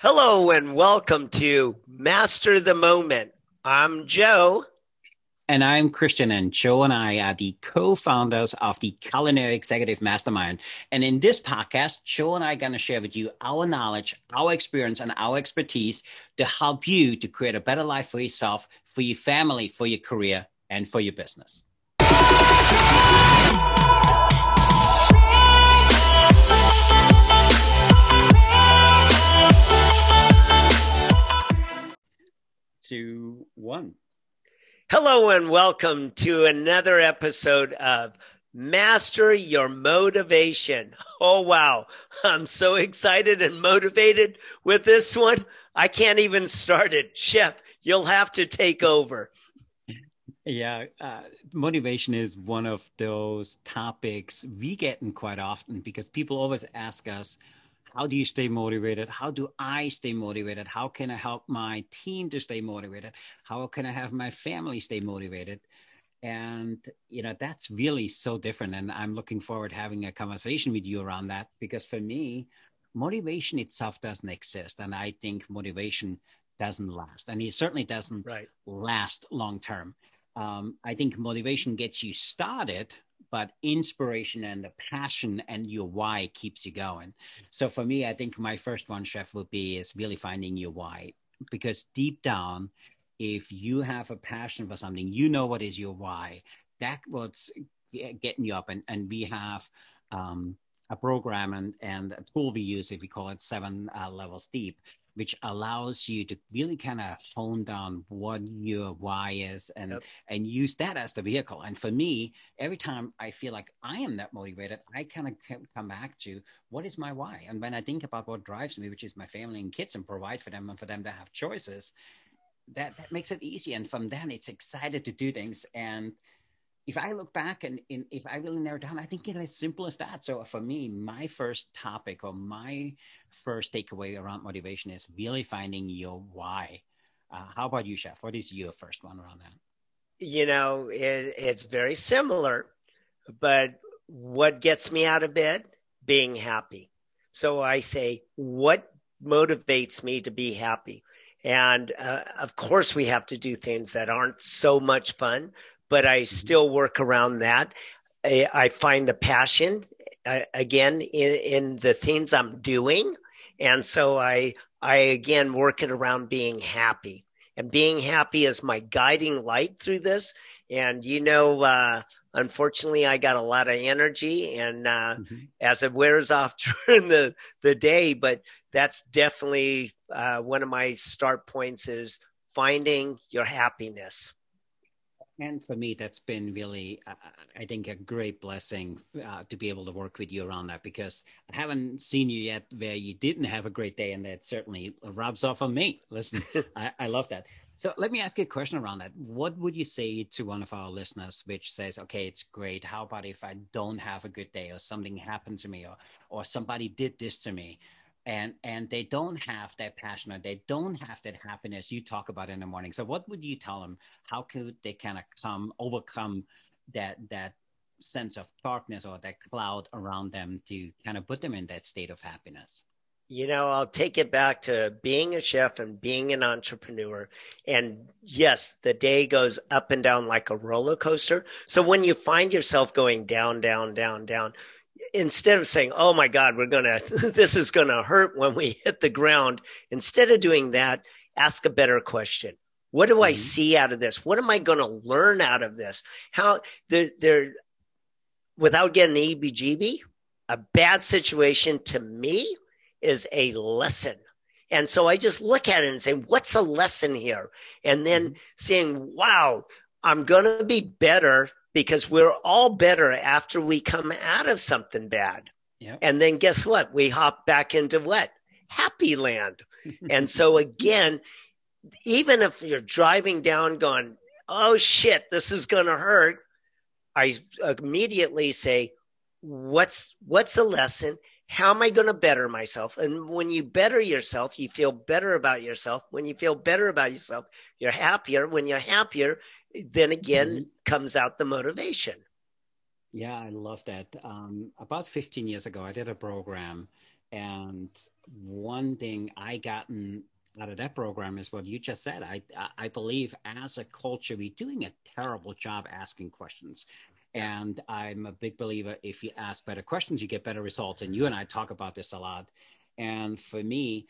Hello and welcome to Master the Moment. I'm Joe. And I'm Christian, and Joe and I are the co founders of the Culinary Executive Mastermind. And in this podcast, Joe and I are going to share with you our knowledge, our experience, and our expertise to help you to create a better life for yourself, for your family, for your career, and for your business. Two, one. Hello and welcome to another episode of Master Your Motivation. Oh wow. I'm so excited and motivated with this one. I can't even start it. Chef, you'll have to take over. Yeah, uh, motivation is one of those topics we get in quite often because people always ask us, how do you stay motivated? How do I stay motivated? How can I help my team to stay motivated? How can I have my family stay motivated? And you know that's really so different, and I'm looking forward having a conversation with you around that because for me, motivation itself doesn't exist, and I think motivation doesn't last, and it certainly doesn't right. last long term. Um, I think motivation gets you started, but inspiration and the passion and your why keeps you going. So for me, I think my first one, chef, would be is really finding your why, because deep down, if you have a passion for something, you know what is your why. That what's getting you up, and and we have. Um, a program and, and a tool we use, if we call it seven uh, levels deep, which allows you to really kind of hone down what your why is and yep. and use that as the vehicle. And for me, every time I feel like I am that motivated, I kind of come back to what is my why. And when I think about what drives me, which is my family and kids, and provide for them and for them to have choices, that that makes it easy. And from then, it's excited to do things and if I look back and, and, if I really narrow down, I think it's as simple as that. So for me, my first topic or my first takeaway around motivation is really finding your why. Uh, how about you, Chef? What is your first one around that? You know, it, it's very similar, but what gets me out of bed? Being happy. So I say, what motivates me to be happy? And uh, of course, we have to do things that aren't so much fun, but I mm-hmm. still work around that. I, I find the passion uh, again in, in the things I'm doing. And so I, I again work it around being happy and being happy is my guiding light through this. And you know, uh, unfortunately I got a lot of energy and, uh, mm-hmm. as it wears off during the, the day, but that's definitely, uh, one of my start points is finding your happiness and for me that's been really uh, i think a great blessing uh, to be able to work with you around that because i haven't seen you yet where you didn't have a great day and that certainly rubs off on me. Listen I, I love that. So let me ask you a question around that. What would you say to one of our listeners which says okay it's great. How about if i don't have a good day or something happened to me or or somebody did this to me and and they don't have that passion or they don't have that happiness you talk about in the morning so what would you tell them how could they kind of come overcome that that sense of darkness or that cloud around them to kind of put them in that state of happiness you know, I'll take it back to being a chef and being an entrepreneur. And yes, the day goes up and down like a roller coaster. So when you find yourself going down, down, down, down, instead of saying, "Oh my God, we're gonna, this is gonna hurt when we hit the ground," instead of doing that, ask a better question. What do mm-hmm. I see out of this? What am I going to learn out of this? How there, there, without getting EBGB, a bad situation to me is a lesson. And so I just look at it and say, what's a lesson here? And then mm-hmm. saying, wow, I'm going to be better because we're all better after we come out of something bad. Yep. And then guess what? We hop back into what? Happy land. and so again, even if you're driving down going, Oh shit, this is going to hurt. I immediately say, what's, what's the lesson? How am I going to better myself? And when you better yourself, you feel better about yourself. When you feel better about yourself, you're happier. When you're happier, then again mm-hmm. comes out the motivation. Yeah, I love that. Um, about 15 years ago, I did a program And one thing I gotten out of that program is what you just said. I I believe as a culture we're doing a terrible job asking questions. And I'm a big believer if you ask better questions, you get better results. And you and I talk about this a lot. And for me,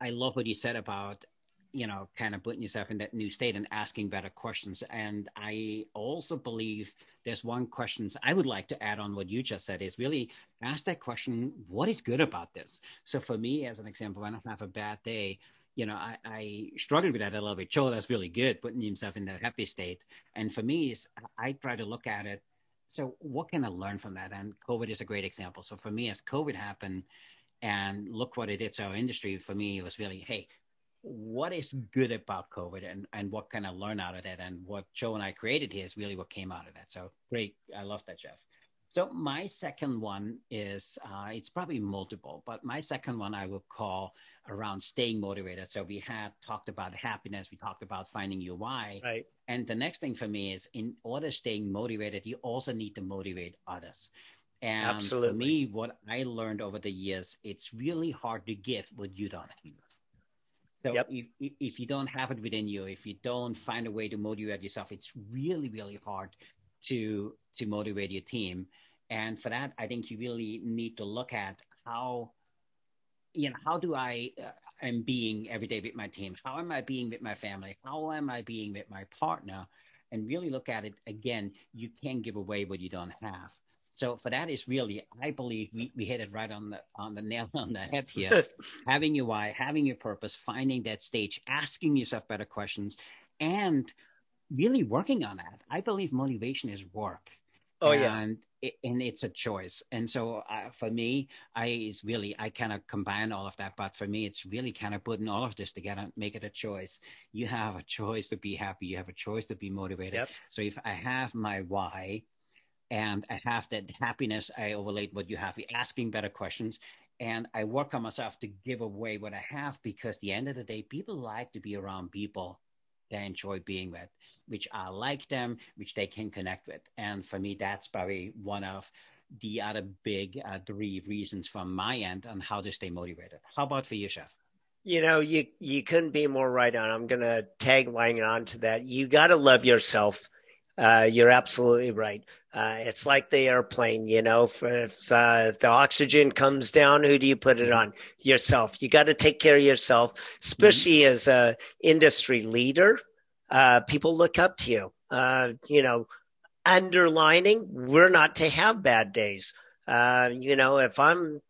I love what you said about you know, kind of putting yourself in that new state and asking better questions. And I also believe there's one question I would like to add on what you just said is really ask that question, what is good about this? So for me, as an example, when I have a bad day, you know, I, I struggled with that a little bit. Joe, that's really good, putting himself in that happy state. And for me, is I try to look at it. So what can I learn from that? And COVID is a great example. So for me, as COVID happened, and look what it did to our industry. For me, it was really, hey, what is good about COVID and, and what can I learn out of that? And what Joe and I created here is really what came out of that. So great. I love that, Jeff. So my second one is uh, it's probably multiple, but my second one I would call around staying motivated. So we had talked about happiness, we talked about finding your why, right. and the next thing for me is in order staying motivated, you also need to motivate others. And Absolutely. for me, what I learned over the years, it's really hard to give what you don't have. So yep. if if you don't have it within you, if you don't find a way to motivate yourself, it's really really hard to to motivate your team. And for that, I think you really need to look at how you know how do I uh, am being every day with my team? How am I being with my family? How am I being with my partner? And really look at it again. You can't give away what you don't have. So for that is really, I believe we, we hit it right on the on the nail on the head here. having your why, having your purpose, finding that stage, asking yourself better questions, and really working on that. I believe motivation is work. Oh and yeah. It, and it's a choice. And so uh, for me, I is really I kind of combine all of that. But for me, it's really kind of putting all of this together, make it a choice. You have a choice to be happy. You have a choice to be motivated. Yep. So if I have my why, and I have that happiness. I overlaid what you have, asking better questions, and I work on myself to give away what I have because at the end of the day, people like to be around people they enjoy being with, which are like them, which they can connect with. And for me, that's probably one of the other big uh, three reasons from my end on how to stay motivated. How about for you, Chef? You know, you you couldn't be more right on. I'm gonna tagline on to that. You got to love yourself. Uh, you're absolutely right. Uh, it's like the airplane, you know, if, if uh, the oxygen comes down, who do you put it on? Yourself. You got to take care of yourself, especially mm-hmm. as a industry leader. Uh, people look up to you. Uh, you know, underlining, we're not to have bad days. Uh, you know, if I'm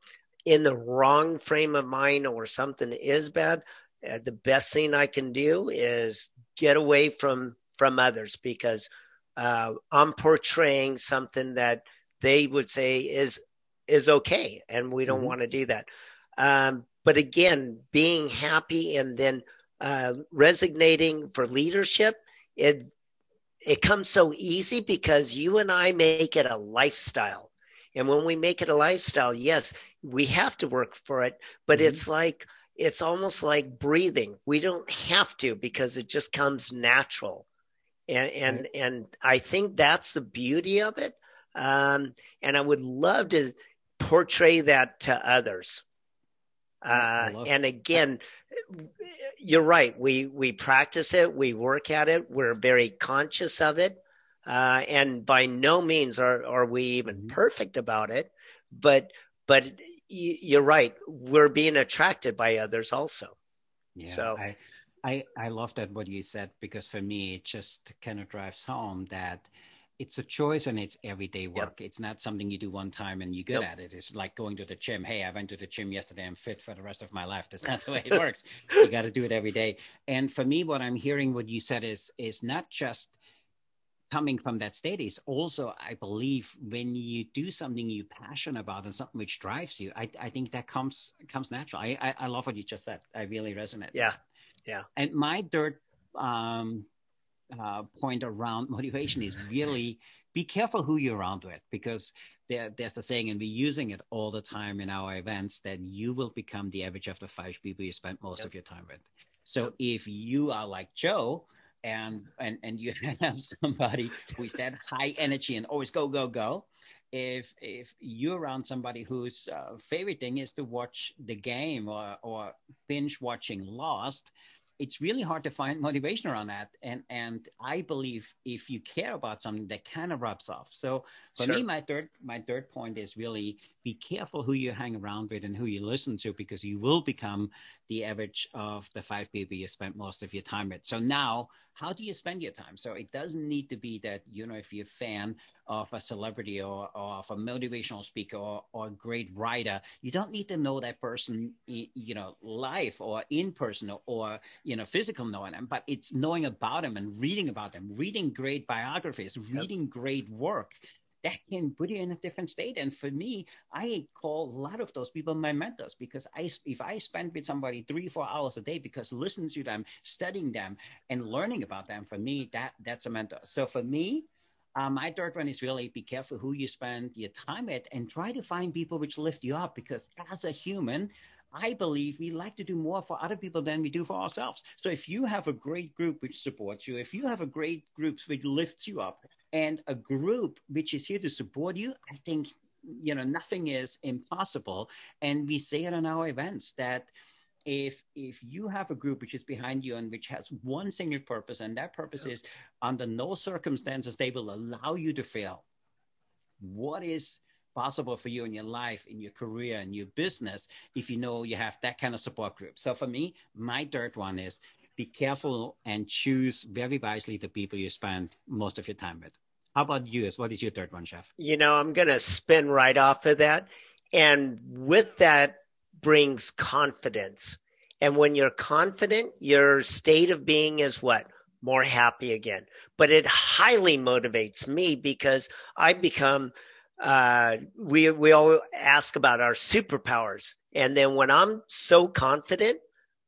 in the wrong frame of mind or something is bad, uh, the best thing I can do is get away from from others because uh, I'm portraying something that they would say is is okay, and we don't mm-hmm. want to do that. Um, but again, being happy and then uh, resignating for leadership, it it comes so easy because you and I make it a lifestyle. And when we make it a lifestyle, yes, we have to work for it, but mm-hmm. it's like it's almost like breathing. We don't have to because it just comes natural and and right. and I think that's the beauty of it. Um, and I would love to portray that to others. Uh, and again, you're right. We we practice it, we work at it, we're very conscious of it, uh, and by no means are are we even mm-hmm. perfect about it. But but you're right. We're being attracted by others also. Yeah, so I, I, I love that what you said because for me it just kind of drives home that it's a choice and it's everyday work. Yep. It's not something you do one time and you're good yep. at it. It's like going to the gym. Hey, I went to the gym yesterday. I'm fit for the rest of my life. That's not the way it works. you got to do it every day. And for me, what I'm hearing, what you said is is not just coming from that state. Is also, I believe, when you do something you're passionate about and something which drives you, I, I think that comes comes natural. I, I, I love what you just said. I really resonate. Yeah. Yeah. And my third um, uh, point around motivation is really be careful who you're around with because there, there's the saying, and we're using it all the time in our events, that you will become the average of the five people you spend most yep. of your time with. So if you are like Joe, and and and you have somebody who is that high energy and always go go go if if you're around somebody whose uh, favorite thing is to watch the game or or binge watching Lost, it's really hard to find motivation around that. And and I believe if you care about something, that kind of rubs off. So for sure. me, my third my third point is really be careful who you hang around with and who you listen to because you will become the average of the five people you spend most of your time with. So now, how do you spend your time? So it doesn't need to be that you know if you're a fan of a celebrity or, or of a motivational speaker or, or a great writer, you don't need to know that person, you know, live or in person or, or you know physical knowing them, but it's knowing about them and reading about them, reading great biographies, reading yep. great work that can put you in a different state. And for me, I call a lot of those people my mentors because I, if I spend with somebody three, four hours a day because listening to them, studying them, and learning about them, for me, that that's a mentor. So for me, uh, my third one is really be careful who you spend your time at and try to find people which lift you up because as a human, I believe we like to do more for other people than we do for ourselves. So if you have a great group which supports you, if you have a great group which lifts you up, and a group which is here to support you, I think you know nothing is impossible. And we say it on our events that if if you have a group which is behind you and which has one single purpose, and that purpose is under no circumstances they will allow you to fail. What is possible for you in your life, in your career, in your business, if you know you have that kind of support group. So for me, my third one is be careful and choose very wisely the people you spend most of your time with. How about you? What is your third one, Chef? You know, I'm going to spin right off of that. And with that brings confidence. And when you're confident, your state of being is what? More happy again. But it highly motivates me because I become uh, we we all ask about our superpowers, and then when I'm so confident,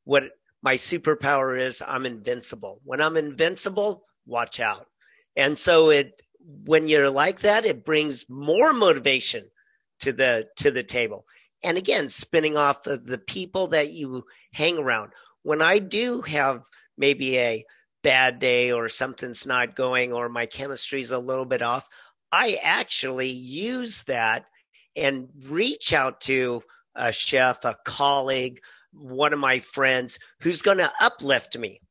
what my superpower is, I'm invincible. When I'm invincible, watch out. And so it when you're like that, it brings more motivation to the to the table. And again, spinning off of the people that you hang around. When I do have maybe a bad day or something's not going or my chemistry's a little bit off, I actually use that and reach out to a chef, a colleague, one of my friends who's going to uplift me.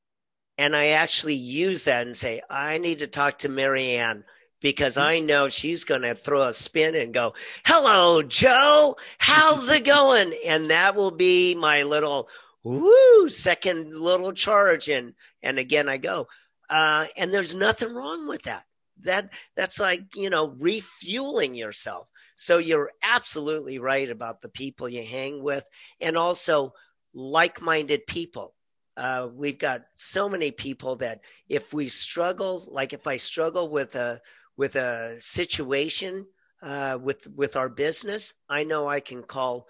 And I actually use that and say, I need to talk to Marianne because I know she's going to throw a spin and go, hello, Joe, how's it going? And that will be my little, woo, second little charge. And, and again, I go, uh, and there's nothing wrong with that that that's like you know refueling yourself. So you're absolutely right about the people you hang with and also like-minded people. Uh, we've got so many people that if we struggle like if i struggle with a with a situation uh, with with our business i know i can call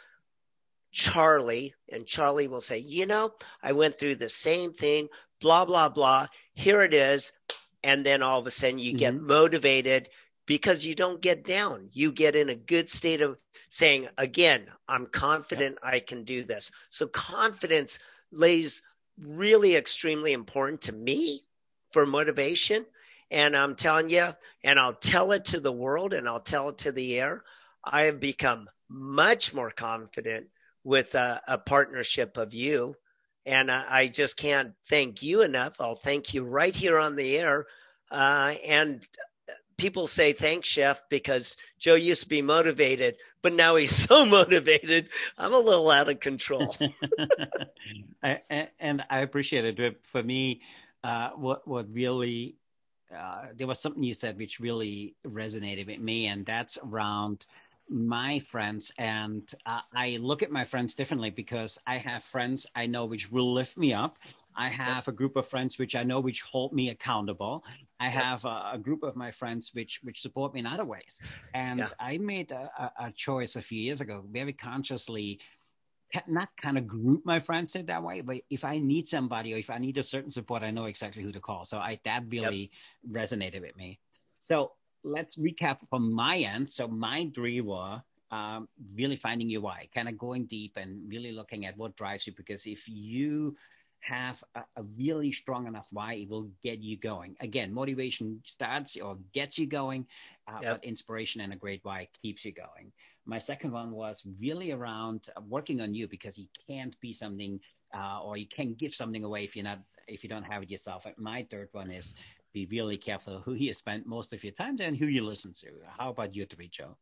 charlie and charlie will say you know i went through the same thing blah blah blah. Here it is and then all of a sudden you mm-hmm. get motivated because you don't get down. You get in a good state of saying, again, I'm confident yep. I can do this. So confidence lays really extremely important to me for motivation. And I'm telling you, and I'll tell it to the world and I'll tell it to the air. I have become much more confident with a, a partnership of you and I just can't thank you enough. I'll thank you right here on the air. Uh, and people say thanks, chef, because Joe used to be motivated, but now he's so motivated. I'm a little out of control. I, and I appreciate it. For me, uh, what what really uh, there was something you said which really resonated with me, and that's around my friends and uh, i look at my friends differently because i have friends i know which will lift me up i have a group of friends which i know which hold me accountable i have a, a group of my friends which which support me in other ways and yeah. i made a, a, choice a few years ago very consciously not kind of group my friends in that way, but if I need somebody or if I need a certain support, I know exactly who to call. So I that really yep. resonated with me. So let's recap from my end. So my three were um, really finding your why, kind of going deep and really looking at what drives you. Because if you have a, a, really strong enough why, it will get you going. Again, motivation starts or gets you going, uh, yep. but inspiration and a great why keeps you going. My second one was really around working on you because you can't be something uh, or you can't give something away if you're not if you don't have it yourself. My third one is be really careful who you spend most of your time and who you listen to. How about you three, Joe?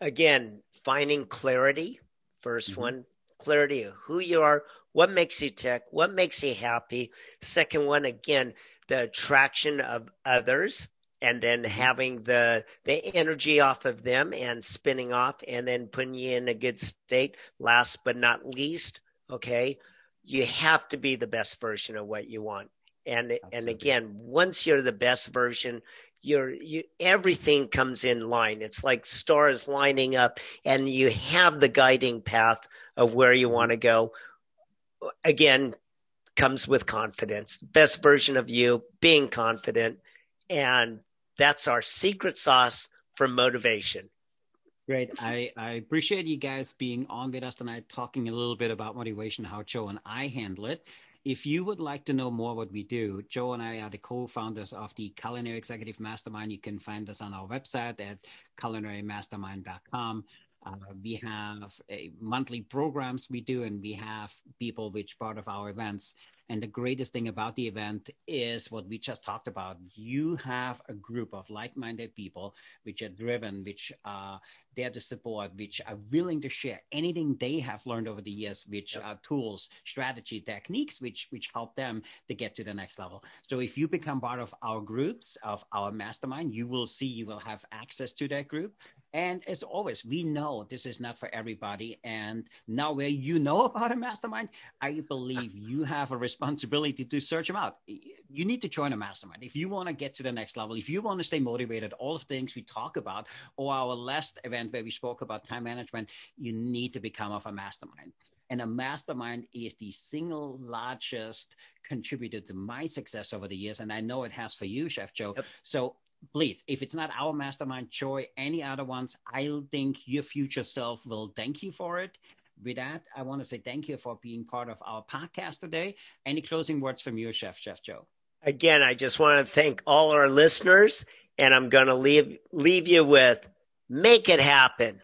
Again, finding clarity. 1st mm-hmm. one, clarity of who you are, what makes you tick, what makes you happy. Second one, again, the attraction of others and then mm-hmm. having the the energy off of them and spinning off and then putting you in a good state. Last but not least, okay, you have to be the best version of what you want. And Absolutely. and again, once you're the best version, you're you everything comes in line. It's like stars lining up and you have the guiding path of where you mm-hmm. want to go. Again, comes with confidence. Best version of you, being confident. And that's our secret sauce for motivation. Great. I, I appreciate you guys being on with us tonight, talking a little bit about motivation, how Joe and I handle it. If you would like to know more what we do, Joe and I are the co-founders of the Culinary Executive Mastermind. You can find us on our website at culinarymastermind.com. Uh, we have monthly programs we do, and we have people which part of our events. And the greatest thing about the event is what we just talked about. You have a group of like-minded people which are driven, which are there to support, which are willing to share anything they have learned over the years, which yep. are tools, strategy, techniques, which which help them to get to the next level. So if you become part of our groups of our mastermind, you will see you will have access to that group. And as always, we know this is not for everybody. And now where you know about a mastermind, I believe you have a responsibility to search them out. You need to join a mastermind. If you want to get to the next level, if you want to stay motivated, all of the things we talk about, or our last event where we spoke about time management, you need to become of a mastermind. And a mastermind is the single largest contributor to my success over the years. And I know it has for you, Chef Joe. Yep. So please, if it's not our mastermind, joy any other ones. I think your future self will thank you for it. With that, I want to say thank you for being part of our podcast today. Any closing words from you, Chef Chef Joe? Again, I just want to thank all our listeners, and I'm going to leave leave you with make it happen.